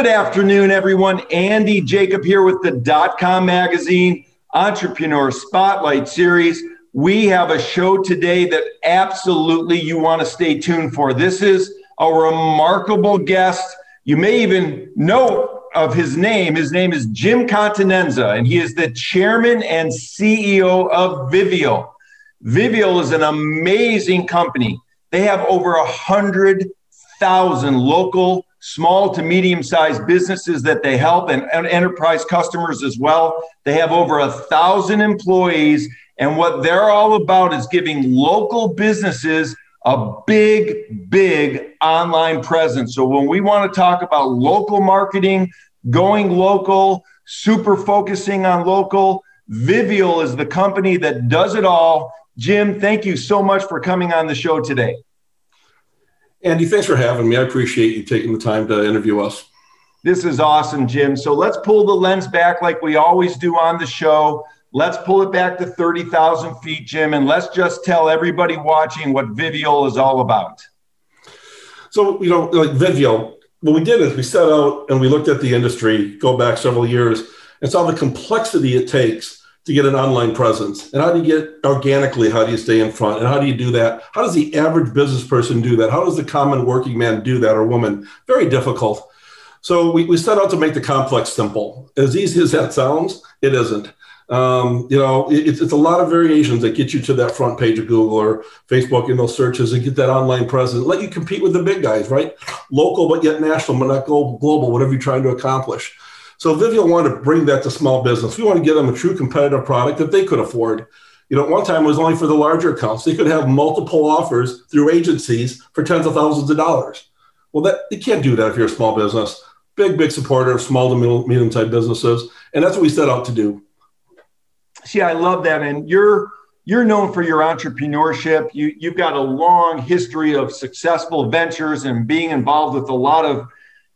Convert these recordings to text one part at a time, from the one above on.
Good afternoon, everyone. Andy Jacob here with the dot com Magazine Entrepreneur Spotlight Series. We have a show today that absolutely you want to stay tuned for. This is a remarkable guest. You may even know of his name. His name is Jim Continenza, and he is the chairman and CEO of Vivial. Vivial is an amazing company. They have over a hundred thousand local small to medium sized businesses that they help and, and, enterprise customers as well. They have over a thousand employees. And what they're all about is giving local businesses a big, big online presence. So when we want to talk about local marketing, going local, super focusing on local, Vivial is the company that does it all. Jim, thank you so much for coming on the show today. Andy, thanks for having me. I appreciate you taking the time to interview us. This is awesome, Jim. So let's pull the lens back like we always do on the show. Let's pull it back to 30,000 feet, Jim, and let's just tell everybody watching what Vivial is all about. So, you know, like Vivial, what we did is we set out and we looked at the industry, go back several years, and saw the complexity it takes to get an online presence? And how do you get organically? How do you stay in front? And how do you do that? How does the average business person do that? How does the common working man do that or woman? Very difficult. So we, we set out to make the complex simple. As easy as that sounds, it isn't. Um, you know, it's, it's a lot of variations that get you to that front page of Google or Facebook in those searches and get that online presence. Let you compete with the big guys, right? Local, but yet national, but not global whatever you're trying to accomplish. So Vivial wanted to bring that to small business. We want to give them a true competitive product that they could afford. You know, one time it was only for the larger accounts. They could have multiple offers through agencies for tens of thousands of dollars. Well, that you can't do that if you're a small business. Big, big supporter of small to medium-sized businesses, and that's what we set out to do. See, I love that, and you're you're known for your entrepreneurship. You you've got a long history of successful ventures and being involved with a lot of,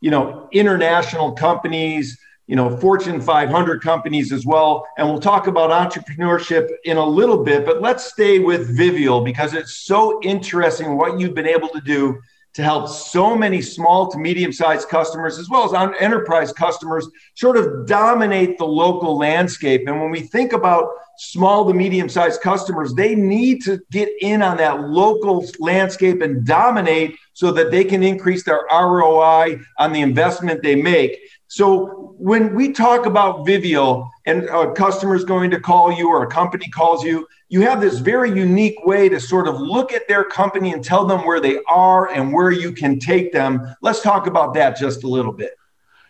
you know, international companies you know, Fortune 500 companies as well. And we'll talk about entrepreneurship in a little bit, but let's stay with Vivial because it's so interesting what you've been able to do to help so many small to medium sized customers as well as enterprise customers sort of dominate the local landscape. And when we think about small to medium sized customers, they need to get in on that local landscape and dominate so that they can increase their ROI on the investment they make. So when we talk about Vivial and a customer's going to call you or a company calls you, you have this very unique way to sort of look at their company and tell them where they are and where you can take them. Let's talk about that just a little bit.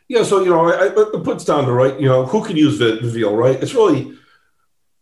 Yeah, so you know, I, it puts down to right. You know, who can use Vivial, right? It's really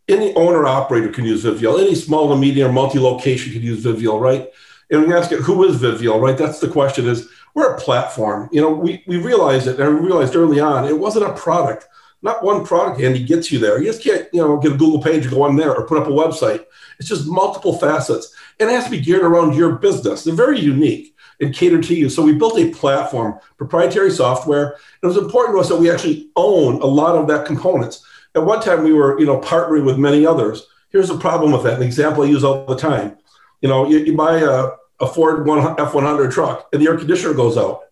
any owner operator can use Vivial. Any small to medium multi-location can use Vivial, right? And we ask it, who is Vivial, right? That's the question. Is we're a platform. You know, we, we realized it, and we realized early on it wasn't a product. Not one product, Andy, gets you there. You just can't, you know, get a Google page, and go on there, or put up a website. It's just multiple facets, and it has to be geared around your business. They're very unique and catered to you. So we built a platform, proprietary software. It was important to us that we actually own a lot of that components. At one time, we were, you know, partnering with many others. Here's the problem with that. An example I use all the time. You know, you, you buy a a Ford F100 truck and the air conditioner goes out,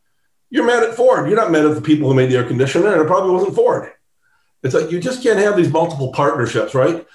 you're mad at Ford. You're not mad at the people who made the air conditioner, and it probably wasn't Ford. It's like you just can't have these multiple partnerships, right?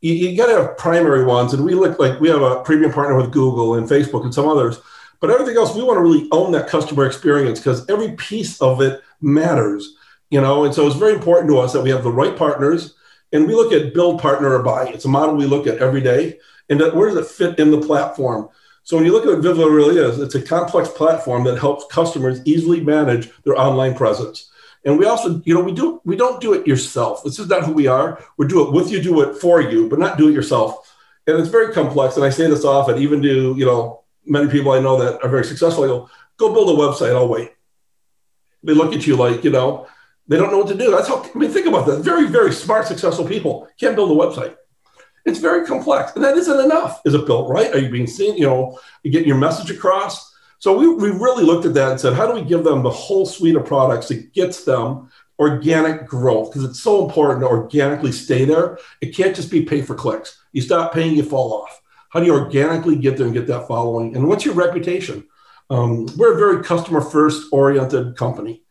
You, you got to have primary ones, and we look like we have a premium partner with Google and Facebook and some others. But everything else, we want to really own that customer experience because every piece of it matters, you know. And so it's very important to us that we have the right partners And we look at build, partner, or buy. It's a model we look at every day. And where does it fit in the platform? So when you look at what Vivial really is, it's a complex platform that helps customers easily manage their online presence. And we also, you know, we do we don't do it yourself. This is not who we are. We do it with you, do it for you, but not do it yourself. And it's very complex. And I say this often, even to, you know, many people I know that are very successful, I go, go build a website, I'll wait. They look at you like, you know, they don't know what to do. That's how I mean, think about that. Very, very smart, successful people can't build a website. It's very complex. And that isn't enough. Is it built right? Are you being seen? You know, you getting your message across? So we, we really looked at that and said, how do we give them the whole suite of products that gets them organic growth? Because it's so important to organically stay there. It can't just be pay for clicks. You stop paying, you fall off. How do you organically get there and get that following? And what's your reputation? Um, we're a very customer first oriented company.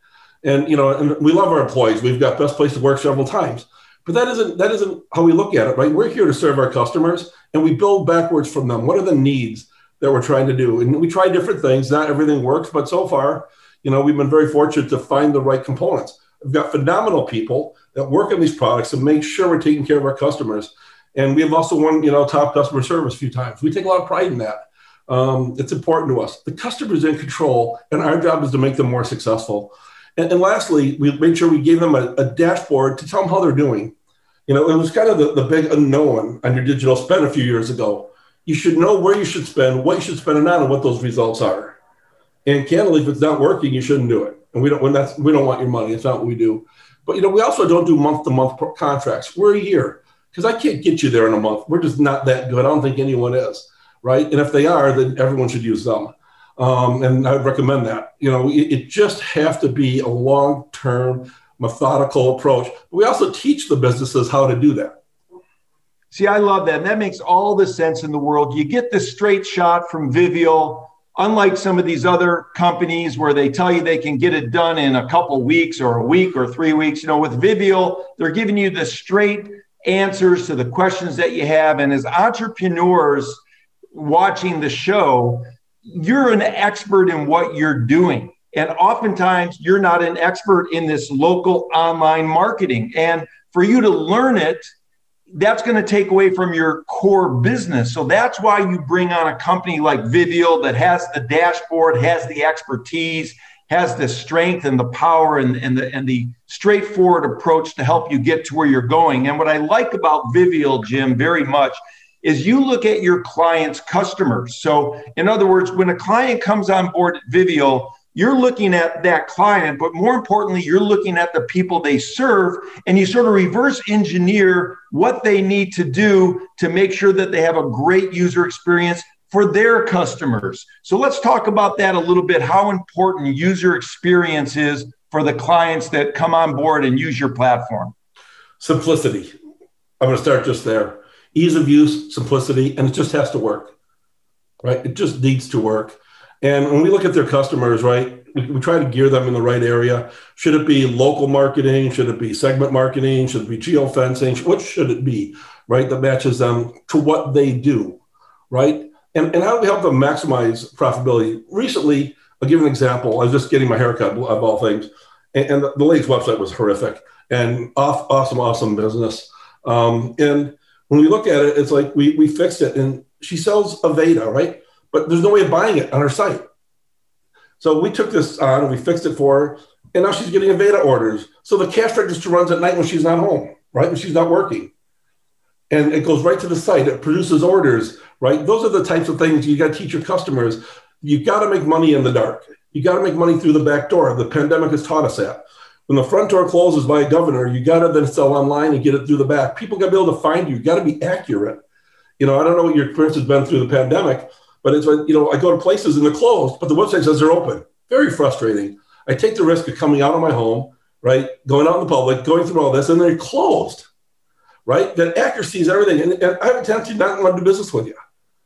And you know, and we love our employees. We've got best place to work several times. But that isn't that isn't how we look at it, right? We're here to serve our customers and we build backwards from them. What are the needs? that we're trying to do. And we try different things. Not everything works, but so far, you know, we've been very fortunate to find the right components. We've got phenomenal people that work on these products and make sure we're taking care of our customers. And we have also won, you know, top customer service a few times. We take a lot of pride in that. Um, it's important to us. The customer's in control, and our job is to make them more successful. And, and lastly, we made sure we gave them a, a, dashboard to tell them how they're doing. You know, it was kind of the, the big unknown on your digital spend a few years ago you should know where you should spend, what you should spend it on, and what those results are. And candidly, if it's not working, you shouldn't do it. And we don't when that's we don't want your money. It's not what we do. But you know, we also don't do month to month contracts. We're a year because I can't get you there in a month. We're just not that good. I don't think anyone is, right? And if they are, then everyone should use them. Um, and I would recommend that. You know, it, it just have to be a long term, methodical approach. We also teach the businesses how to do that. See, I love that. And that makes all the sense in the world. You get the straight shot from Vivial, unlike some of these other companies where they tell you they can get it done in a couple weeks or a week or three weeks. You know, with Vivial, they're giving you the straight answers to the questions that you have. And as entrepreneurs watching the show, you're an expert in what you're doing. And oftentimes you're not an expert in this local online marketing. And for you to learn it, that's going to take away from your core business. So that's why you bring on a company like Vivial that has the dashboard, has the expertise, has the strength and the power and, and, the, and the straightforward approach to help you get to where you're going. And what I like about Vivial, Jim, very much is you look at your clients' customers. So, in other words, when a client comes on board at Vivial, you're looking at that client, but more importantly, you're looking at the people they serve and you sort of reverse engineer what they need to do to make sure that they have a great user experience for their customers. So let's talk about that a little bit how important user experience is for the clients that come on board and use your platform. Simplicity. I'm going to start just there. Ease of use, simplicity, and it just has to work, right? It just needs to work. And when we look at their customers, right, we, try to gear them in the right area. Should it be local marketing? Should it be segment marketing? Should it be geofencing? What should it be, right, that matches them to what they do, right? And, and how do we help them maximize profitability? Recently, I'll give an example. I was just getting my haircut of all things, and, and the, the lady's website was horrific and off, awesome, awesome business. Um, and when we look at it, it's like we, we fixed it, and she sells Aveda, right? but there's no way of buying it on her site. So we took this on and we fixed it for her, and now she's getting Aveda orders. So the cash register runs at night when she's not home, right? When she's not working. And it goes right to the site. It produces orders, right? Those are the types of things you got to teach your customers. You got to make money in the dark. You got to make money through the back door. The pandemic has taught us that. When the front door closes by a governor, you got to then sell online and get it through the back. People got to be able to find you. You got to be accurate. You know, I don't know what your experience has been through the pandemic, but it's you know, I go to places and they're closed, but the website says they're open. Very frustrating. I take the risk of coming out of my home, right? Going out in the public, going through all this, and they're closed, right? That accuracy is everything. And, and I have a tendency not want to do business with you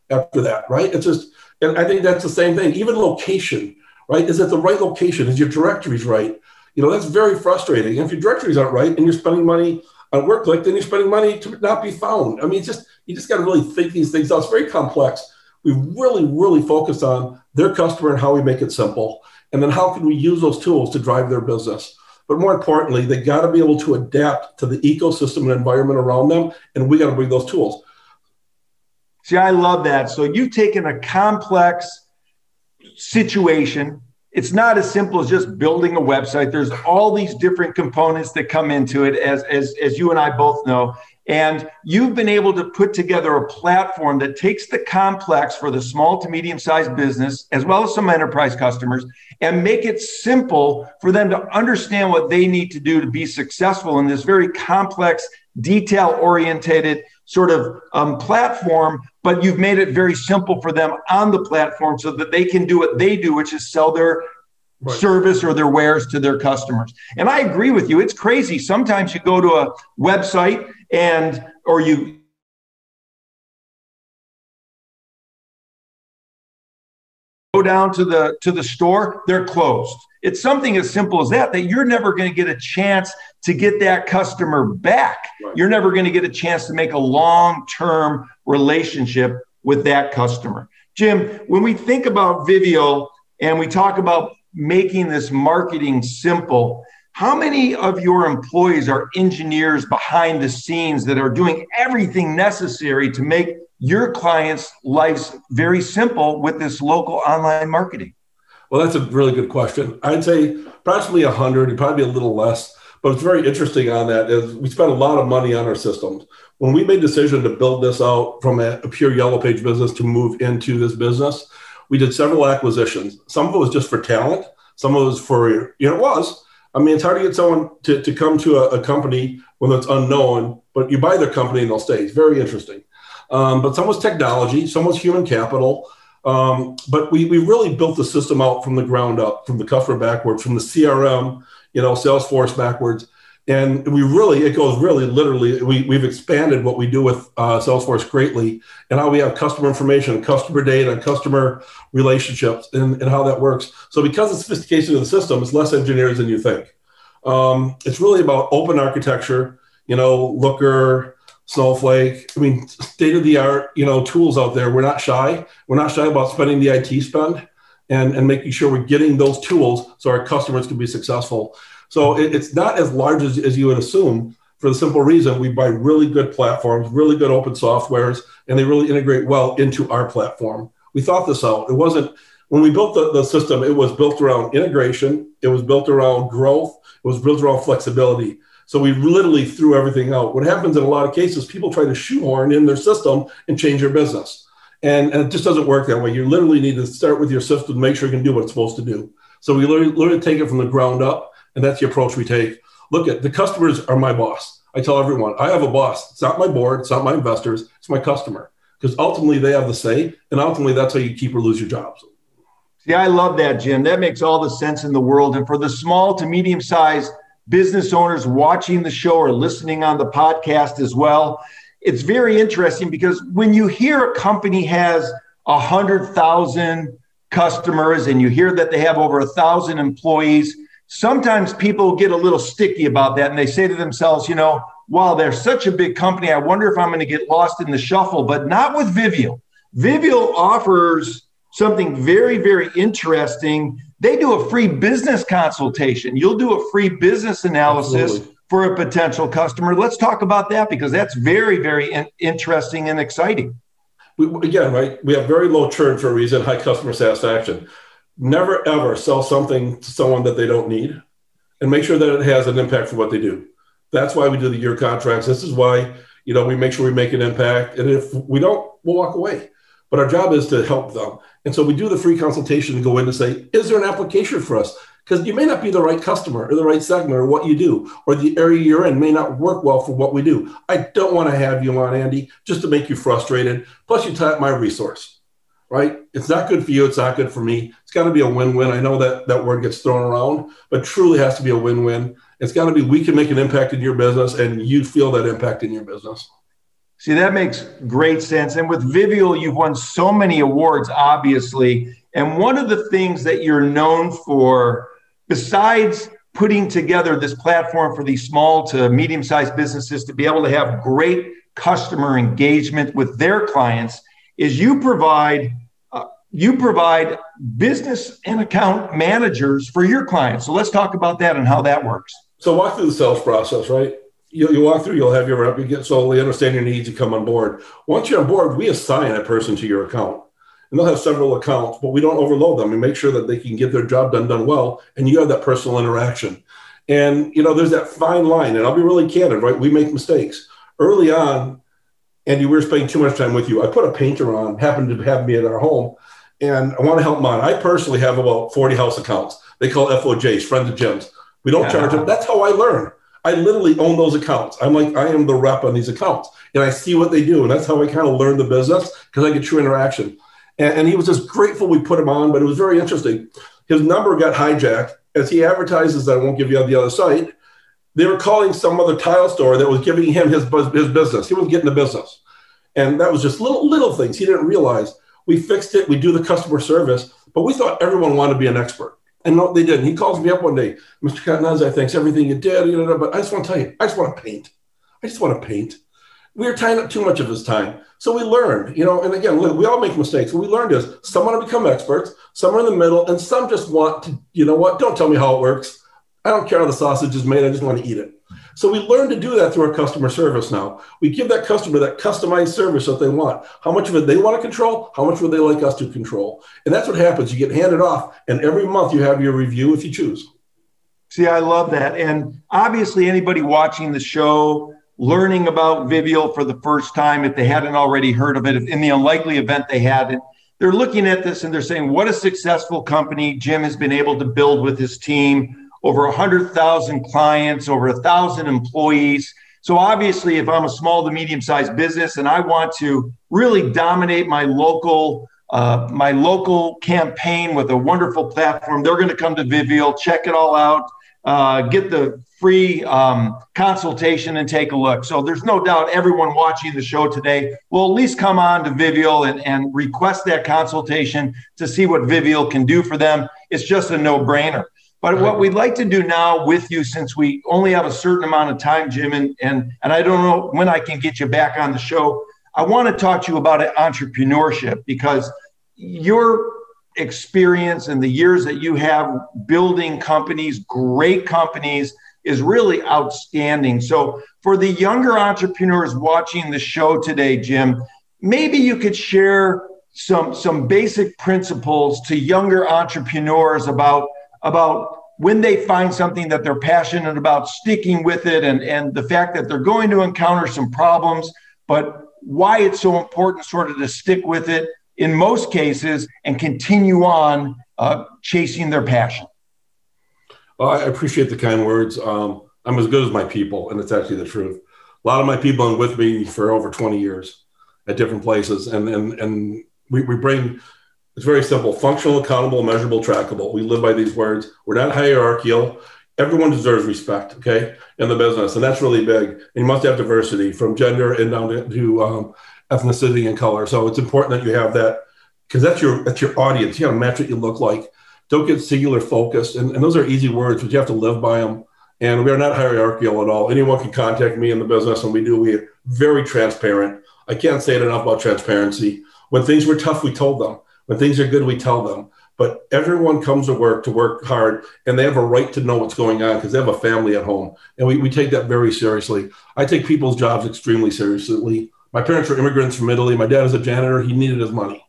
after that, right? It's just, and I think that's the same thing. Even location, right? Is it the right location? Is your directories right? You know, that's very frustrating. And if your directories aren't right and you're spending money on WordClick, then you're spending money to not be found. I mean, just you just got to really think these things out. It's very complex we really, really focus on their customer and how we make it simple. And then how can we use those tools to drive their business? But more importantly, they got to be able to adapt to the ecosystem and environment around them. And we got to bring those tools. See, I love that. So you've taken a complex situation. It's not as simple as just building a website. There's all these different components that come into it, as, as, as you and I both know. And you've been able to put together a platform that takes the complex for the small to medium sized business, as well as some enterprise customers, and make it simple for them to understand what they need to do to be successful in this very complex, detail oriented sort of um, platform. But you've made it very simple for them on the platform so that they can do what they do, which is sell their Right. service or their wares to their customers. And I agree with you. It's crazy. Sometimes you go to a website and or you go down to the to the store they're closed it's something as simple as that that you're never going to get a chance to get that customer back right. you're never going to get a chance to make a long-term relationship with that customer jim when we think about Vivial and we talk about making this marketing simple how many of your employees are engineers behind the scenes that are doing everything necessary to make your clients' lives very simple with this local online marketing? Well, that's a really good question. I'd say approximately 100, probably a little less. But it's very interesting on that is we spent a lot of money on our systems. When we made decision to build this out from a, a pure yellow page business to move into this business, we did several acquisitions. Some of it was just for talent. Some of it was for, you know, it was, I mean, it's hard to get someone to, to come to a, a company when it's unknown, but you buy their company and they'll stay. It's very interesting. Um, but some was technology, some was human capital. Um, but we, we really built the system out from the ground up, from the customer backwards, from the CRM, you know, Salesforce backwards. And we really, it goes really literally, we, we've expanded what we do with uh, Salesforce greatly and how we have customer information, customer data, customer relationships, and, and how that works. So, because of the sophistication of the system, it's less engineers than you think. Um, it's really about open architecture, you know, Looker, Snowflake. I mean, state of the art, you know, tools out there. We're not shy. We're not shy about spending the IT spend and, and making sure we're getting those tools so our customers can be successful. So it, it's not as large as, as you would assume for the simple reason we buy really good platforms, really good open softwares, and they really integrate well into our platform. We thought this out. It wasn't when we built the, the system, it was built around integration, it was built around growth, it was built around flexibility. So we literally threw everything out. What happens in a lot of cases, people try to shoehorn in their system and change their business. And, and it just doesn't work that way. You literally need to start with your system to make sure you can do what it's supposed to do. So we literally, literally take it from the ground up and that's the approach we take. Look at the customers are my boss. I tell everyone, I have a boss. It's not my board, it's not my investors, it's my customer. Because ultimately they have the say, and ultimately that's how you keep or lose your jobs. See, I love that, Jim. That makes all the sense in the world. And for the small to medium sized business owners watching the show or listening on the podcast as well, it's very interesting because when you hear a company has a hundred thousand customers and you hear that they have over a thousand employees, sometimes people get a little sticky about that and they say to themselves, you know, wow, they're such a big company. I wonder if I'm going to get lost in the shuffle, but not with Vivial. Vivial offers something very, very interesting. They do a free business consultation. You'll do a free business analysis Absolutely. for a potential customer. Let's talk about that because that's very, very in- interesting and exciting. We, again, right? We have very low churn for a reason, high customer satisfaction never ever sell something to someone that they don't need and make sure that it has an impact for what they do. That's why we do the year contracts. This is why, you know, we make sure we make an impact. And if we don't, we'll walk away. But our job is to help them. And so we do the free consultation to go in and say, is there an application for us? Because you may not be the right customer or the right segment or what you do, or the area you're in may not work well for what we do. I don't want to have you on, Andy, just to make you frustrated. Plus, you tap my resource right? It's not good for you. It's not good for me. It's got to be a win-win. I know that that word gets thrown around, but truly has to be a win-win. It's got to be we can make an impact in your business, and you feel that impact in your business. See, that makes great sense. And with Vivial, you've won so many awards, obviously. And one of the things that you're known for, besides putting together this platform for these small to medium sized businesses to be able to have great customer engagement with their clients, is you provide uh, you provide business and account managers for your clients. So let's talk about that and how that works. So walk through the sales process, right? You, you walk through, you'll have your rep, you get slowly understand your needs, you come on board. Once you're on board, we assign a person to your account. And they'll have several accounts, but we don't overload them. We make sure that they can get their job done done well, and you have that personal interaction. And you know, there's that fine line, and I'll be really candid, right? We make mistakes. Early on, Andy, we were spending too much time with you. I put a painter on, happened to have me at our home, and I want to help him on. I personally have about 40 house accounts. They call FOJs, friends of Jim's. We don't yeah. charge them. That's how I learn. I literally own those accounts. I'm like, I am the rep on these accounts. And I see what they do. And that's how I kind of learn the business because I get true interaction. And, and, he was just grateful we put him on, but it was very interesting. His number got hijacked as he advertises that I won't give you on the other site. They were calling some other tile store that was giving him his, his business. He was getting the business. And that was just little, little things he didn't realize. We fixed it. We do the customer service, but we thought everyone wanted to be an expert. And no, they didn't. He calls me up one day, Mr. Catanese, thanks everything you did, you know, but I just want to tell you, I just want to paint. I just want to paint. We were tying up too much of his time. So we learned, you know, and again, we all make mistakes. What we learned is some want to become experts, some are in the middle, and some just want to, you know what, don't tell me how it works. I don't care how the sausage is made. I just want to eat it. So we learn to do that through our customer service now. We give that customer that customized service that they want. How much of it they want to control, how much would they like us to control? And that's what happens. You get handed off, and every month you have your review if you choose. See, I love that. And obviously, anybody watching the show, learning about Vivial for the first time, if they hadn't already heard of it, in the unlikely event they hadn't, they're looking at this and they're saying, what a successful company Jim has been able to build with his team over 100,000 clients, over 1,000 employees. So, obviously, if I'm a small to medium sized business and I want to really dominate my local uh, my local campaign with a wonderful platform, they're going to come to Vivial, check it all out, uh, get the free um, consultation and take a look. So there's no doubt everyone watching the show today will at least come on to Vivial and, and request that consultation to see what Vivial can do for them. It's just a no brainer. But what we'd like to do now with you, since we only have a certain amount of time, Jim, and and, and I don't know when I can get you back on the show, I want to talk to you about entrepreneurship because your experience and the years that you have building companies, great companies, is really outstanding. So for the younger entrepreneurs watching the show today, Jim, maybe you could share some some basic principles to younger entrepreneurs about about when they find something that they're passionate about, sticking with it, and, and the fact that they're going to encounter some problems, but why it's so important sort of to stick with it in most cases and continue on uh, chasing their passion. Well, I appreciate the kind words. Um, I'm as good as my people, and it's actually the truth. A lot of my people are with me for over 20 years at different places, and and and we, we bring it's very simple functional, accountable, measurable, trackable. We live by these words. We're not hierarchical. Everyone deserves respect, okay, in the business. And that's really big. And you must have diversity from gender and down to, um, ethnicity and color. So it's important that you have that because that's your that's your audience. You got to match what you look like. Don't get singular focused. And, and those are easy words, but you have to live by them. And we are not hierarchical at all. Anyone can contact me in the business, and we do. We're very transparent. I can't say it enough about transparency. When things were tough, we told them. When things are good, we tell them. But everyone comes to work to work hard, and they have a right to know what's going on because they have a family at home. And we, we take that very seriously. I take people's jobs extremely seriously. My parents were immigrants from Italy. My dad was a janitor. He needed his money.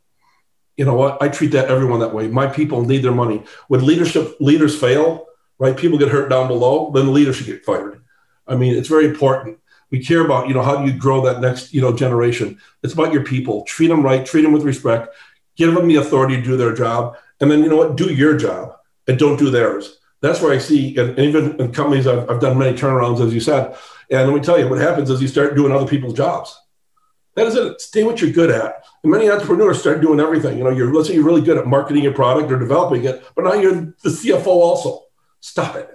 You know what? I treat that everyone that way. My people need their money. When leadership leaders fail, right? People get hurt down below, then the leader should get fired. I mean, it's very important. We care about, you know, how do you grow that next, you know, generation? It's about your people. Treat them right, treat them with respect, give them the authority to do their job, and then you know what, do your job and don't do theirs. That's where I see, and even in companies I've, I've done many turnarounds, as you said. And let me tell you, what happens is you start doing other people's jobs. That is it. Stay what you're good at. And many entrepreneurs start doing everything. You know, you're let's say you're really good at marketing your product or developing it, but now you're the CFO also. Stop it.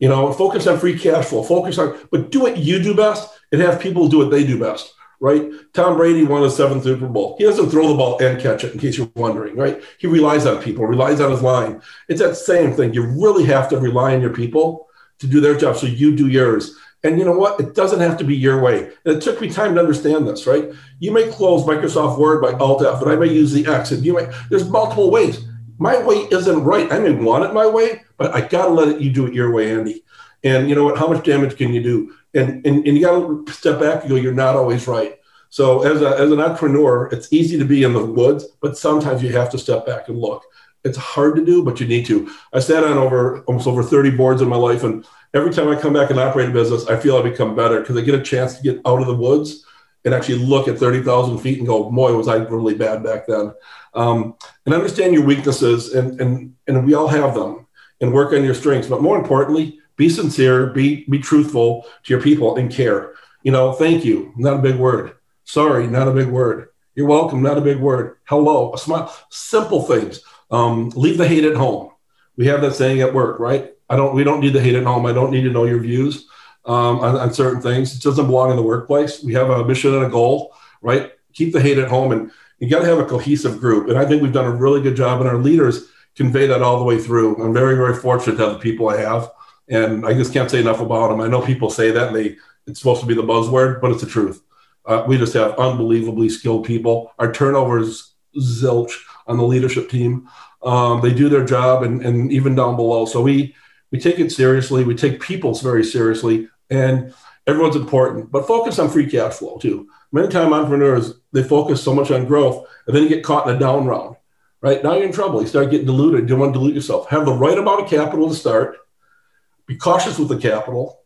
You know, focus on free cash flow. Focus on, but do what you do best and have people do what they do best right? Tom Brady won a seventh Super Bowl. He doesn't throw the ball and catch it, in case you're wondering, right? He relies on people, relies on his line. It's that same thing. You really have to rely on your people to do their job so you do yours. And you know what? It doesn't have to be your way. And it took me time to understand this, right? You may close Microsoft Word by Alt F, and I may use the X, and you may. There's multiple ways. My way isn't right. I may want it my way, but I gotta let it, you do it your way, Andy. And you know what? How much damage can you do? And and, and you gotta step back and go. You're not always right. So as a, as an entrepreneur, it's easy to be in the woods, but sometimes you have to step back and look. It's hard to do, but you need to. I sat on over almost over 30 boards in my life, and every time I come back and operate a business, I feel I become better because I get a chance to get out of the woods and actually look at 30,000 feet and go, boy, was I really bad back then. Um, and understand your weaknesses, and, and, and we all have them, and work on your strengths. But more importantly, be sincere, be, be truthful to your people, and care. You know, thank you, not a big word. Sorry, not a big word. You're welcome, not a big word. Hello, a smile. Simple things. Um, leave the hate at home. We have that saying at work, right? I don't. We don't need the hate at home. I don't need to know your views um, on, on, certain things. It doesn't belong in the workplace. We have a mission and a goal, right? Keep the hate at home, and you got to have a cohesive group. And I think we've done a really good job, and our leaders convey that all the way through. I'm very, very fortunate to have the people I have, and I just can't say enough about them. I know people say that, and they it's supposed to be the buzzword, but it's the truth. Uh, we just have unbelievably skilled people. Our turnover is zilch on the leadership team. Um, they do their job, and, and even down below. So we we take it seriously. We take people's very seriously, and everyone's important. But focus on free cash flow too. Many time entrepreneurs they focus so much on growth, and then you get caught in a down round. Right now you're in trouble. You start getting diluted. You don't want to dilute yourself. Have the right amount of capital to start. Be cautious with the capital,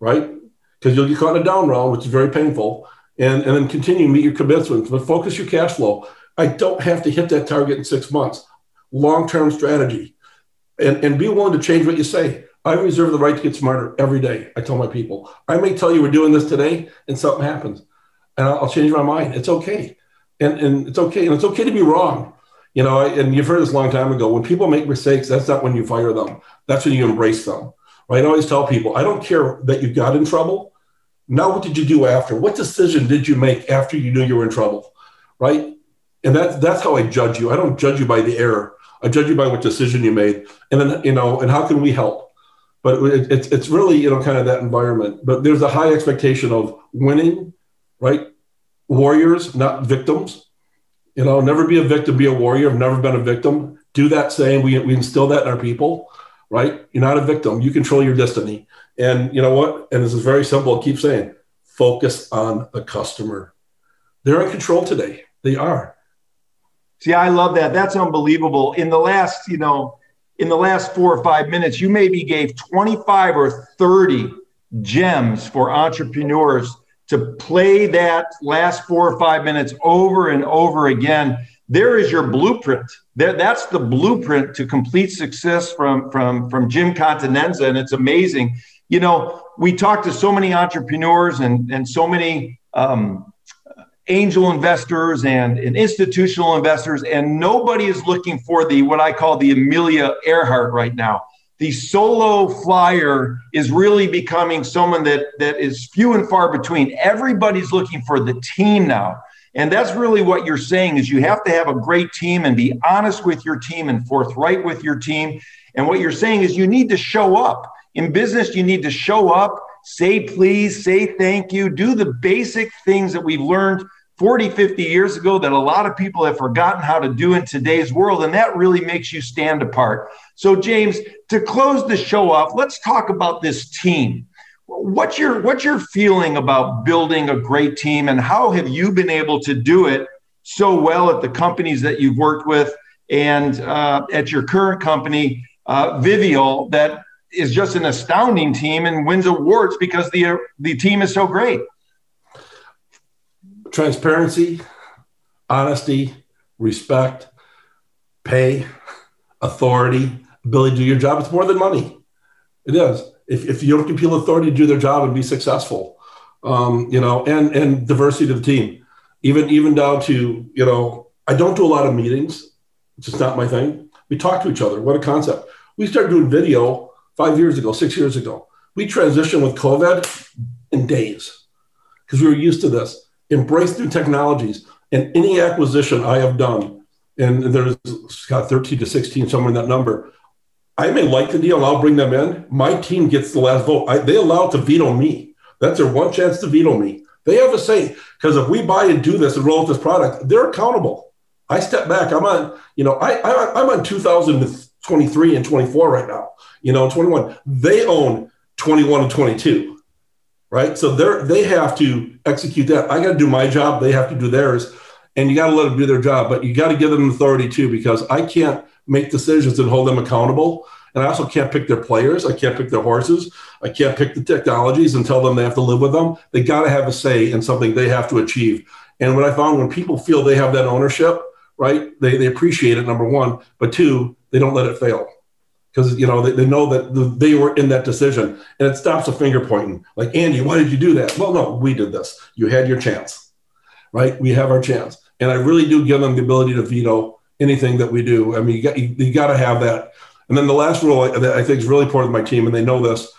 right? Because you'll get caught in a down round, which is very painful. And, and then continue to meet your commitments, but focus your cash flow. I don't have to hit that target in six months. Long term strategy and, and be willing to change what you say. I reserve the right to get smarter every day. I tell my people, I may tell you we're doing this today and something happens and I'll, I'll change my mind. It's okay. And, and it's okay. And it's okay to be wrong. You know, and you've heard this a long time ago. When people make mistakes, that's not when you fire them. That's when you embrace them. Right? I always tell people, I don't care that you got in trouble. Now, what did you do after? What decision did you make after you knew you were in trouble? Right? And that's that's how I judge you. I don't judge you by the error. I judge you by what decision you made, and then you know, and how can we help? But it, it's it's really you know kind of that environment. But there's a high expectation of winning, right? Warriors, not victims. You know, never be a victim, be a warrior. I've never been a victim. Do that saying. We we instill that in our people, right? You're not a victim. You control your destiny. And you know what? And this is very simple. I keep saying, focus on the customer. They're in control today. They are. See, I love that. That's unbelievable. In the last, you know, in the last four or five minutes, you maybe gave 25 or 30 gems for entrepreneurs to play that last four or five minutes over and over again. There is your blueprint. There, that's the blueprint to complete success from, from, from Jim Continenza. And it's amazing. You know, we talk to so many entrepreneurs and, and so many um, angel investors and, and, institutional investors, and nobody is looking for the what I call the Amelia Earhart right now. The solo flyer is really becoming someone that that is few and far between. Everybody's looking for the team now. And that's really what you're saying is you have to have a great team and be honest with your team and forthright with your team. And what you're saying is you need to show up. In business, you need to show up, say please, say thank you, do the basic things that we've learned 40, 50 years ago that a lot of people have forgotten how to do in today's world. And that really makes you stand apart. So, James, to close the show off, let's talk about this team. What's your what's your feeling about building a great team and how have you been able to do it so well at the companies that you've worked with and uh, at your current company, uh, Vivial, that is just an astounding team and wins awards because the the team is so great transparency, honesty, respect, pay, authority, ability to do your job. It's more than money. It is. If, if you don't give authority do their job and be successful, um, you know, and and diversity to the team, even even down to you know, I don't do a lot of meetings. It's just not my thing. We talk to each other. What a concept. We started doing video five years ago, six years ago. We transitioned with COVID in days because we were used to this embrace new technologies. And any acquisition I have done, and there's got 13 to 16, somewhere in that number, I may like the deal and I'll bring them in. My team gets the last vote. I, they allow to veto me. That's their one chance to veto me. They have a say because if we buy and do this and roll out this product, they're accountable. I step back. I'm on, you know, I, I I'm on 2023 and 24 right now. You know, 21. They own 21 and 22, right? So they're they have to execute that. I got to do my job. They have to do theirs, and you got to let them do their job. But you got to give them authority too, because I can't make decisions and hold them accountable. And I also can't pick their players. I can't pick their horses. I can't pick the technologies and tell them they have to live with them. They got to have a say in something they have to achieve. And what I found when people feel they have that ownership, right, they, they appreciate it, number one. But two, they don't let it fail because you know they, they know that the, they were in that decision and it stops the finger pointing like andy why did you do that well no we did this you had your chance right we have our chance and i really do give them the ability to veto anything that we do i mean you got, you, you got to have that and then the last rule that i think is really important to my team and they know this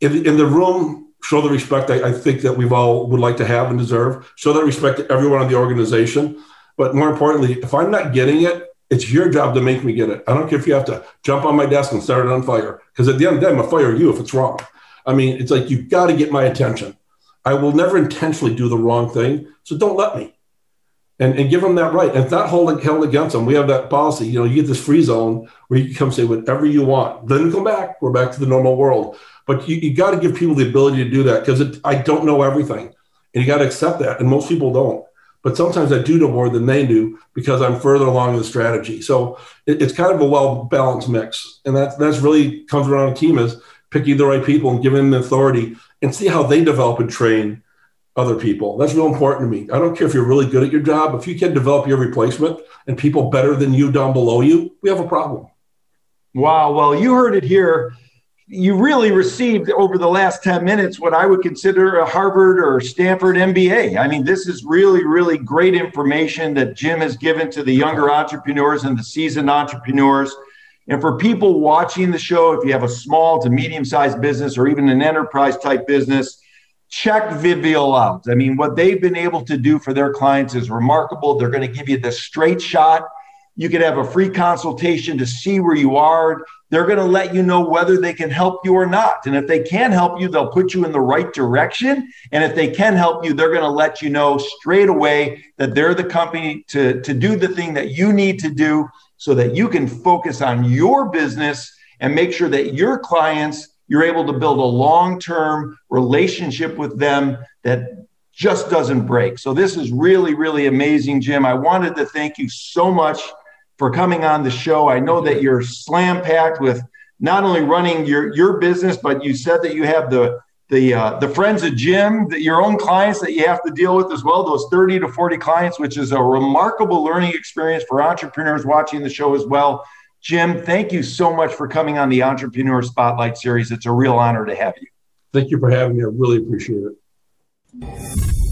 in, in the room show the respect I, I think that we've all would like to have and deserve show that respect to everyone in the organization but more importantly if i'm not getting it it's your job to make me get it. I don't care if you have to jump on my desk and start it on fire. Because at the end of the day, I'm gonna fire you if it's wrong. I mean, it's like you've got to get my attention. I will never intentionally do the wrong thing, so don't let me. And, and give them that right. And it's not holding held against them. We have that policy. You know, you get this free zone where you can come say whatever you want. Then come back. We're back to the normal world. But you, you got to give people the ability to do that because I don't know everything, and you got to accept that. And most people don't but sometimes I do know more than they do because I'm further along in the strategy. So it, it's kind of a well balanced mix, and that's that's really comes around a team is picking the right people and giving them the authority and see how they develop and train other people. That's real important to me. I don't care if you're really good at your job. If you can develop your replacement and people better than you down below you, we have a problem. Wow. Well, you heard it here you really received over the last 10 minutes what I would consider a Harvard or Stanford MBA. I mean, this is really, really great information that Jim has given to the younger entrepreneurs and the seasoned entrepreneurs. And for people watching the show, if you have a small to medium sized business or even an enterprise type business, check Vivial out. I mean, what they've been able to do for their clients is remarkable. They're going to give you the straight shot. You could have a free consultation to see where you are they're going to let you know whether they can help you or not. And if they can help you, they'll put you in the right direction. And if they can help you, they're going to let you know straight away that they're the company to, to do the thing that you need to do so that you can focus on your business and make sure that your clients, you're able to build a long term relationship with them that just doesn't break. So this is really, really amazing, Jim. I wanted to thank you so much for coming on the show. I know that you're slam packed with not only running your your business, but you said that you have the the uh, the friends of Jim, that your own clients that you have to deal with as well. Those 30 to 40 clients, which is a remarkable learning experience for entrepreneurs watching the show as well. Jim, thank you so much for coming on the Entrepreneur Spotlight Series. It's a real honor to have you. Thank you for having me. I really appreciate it.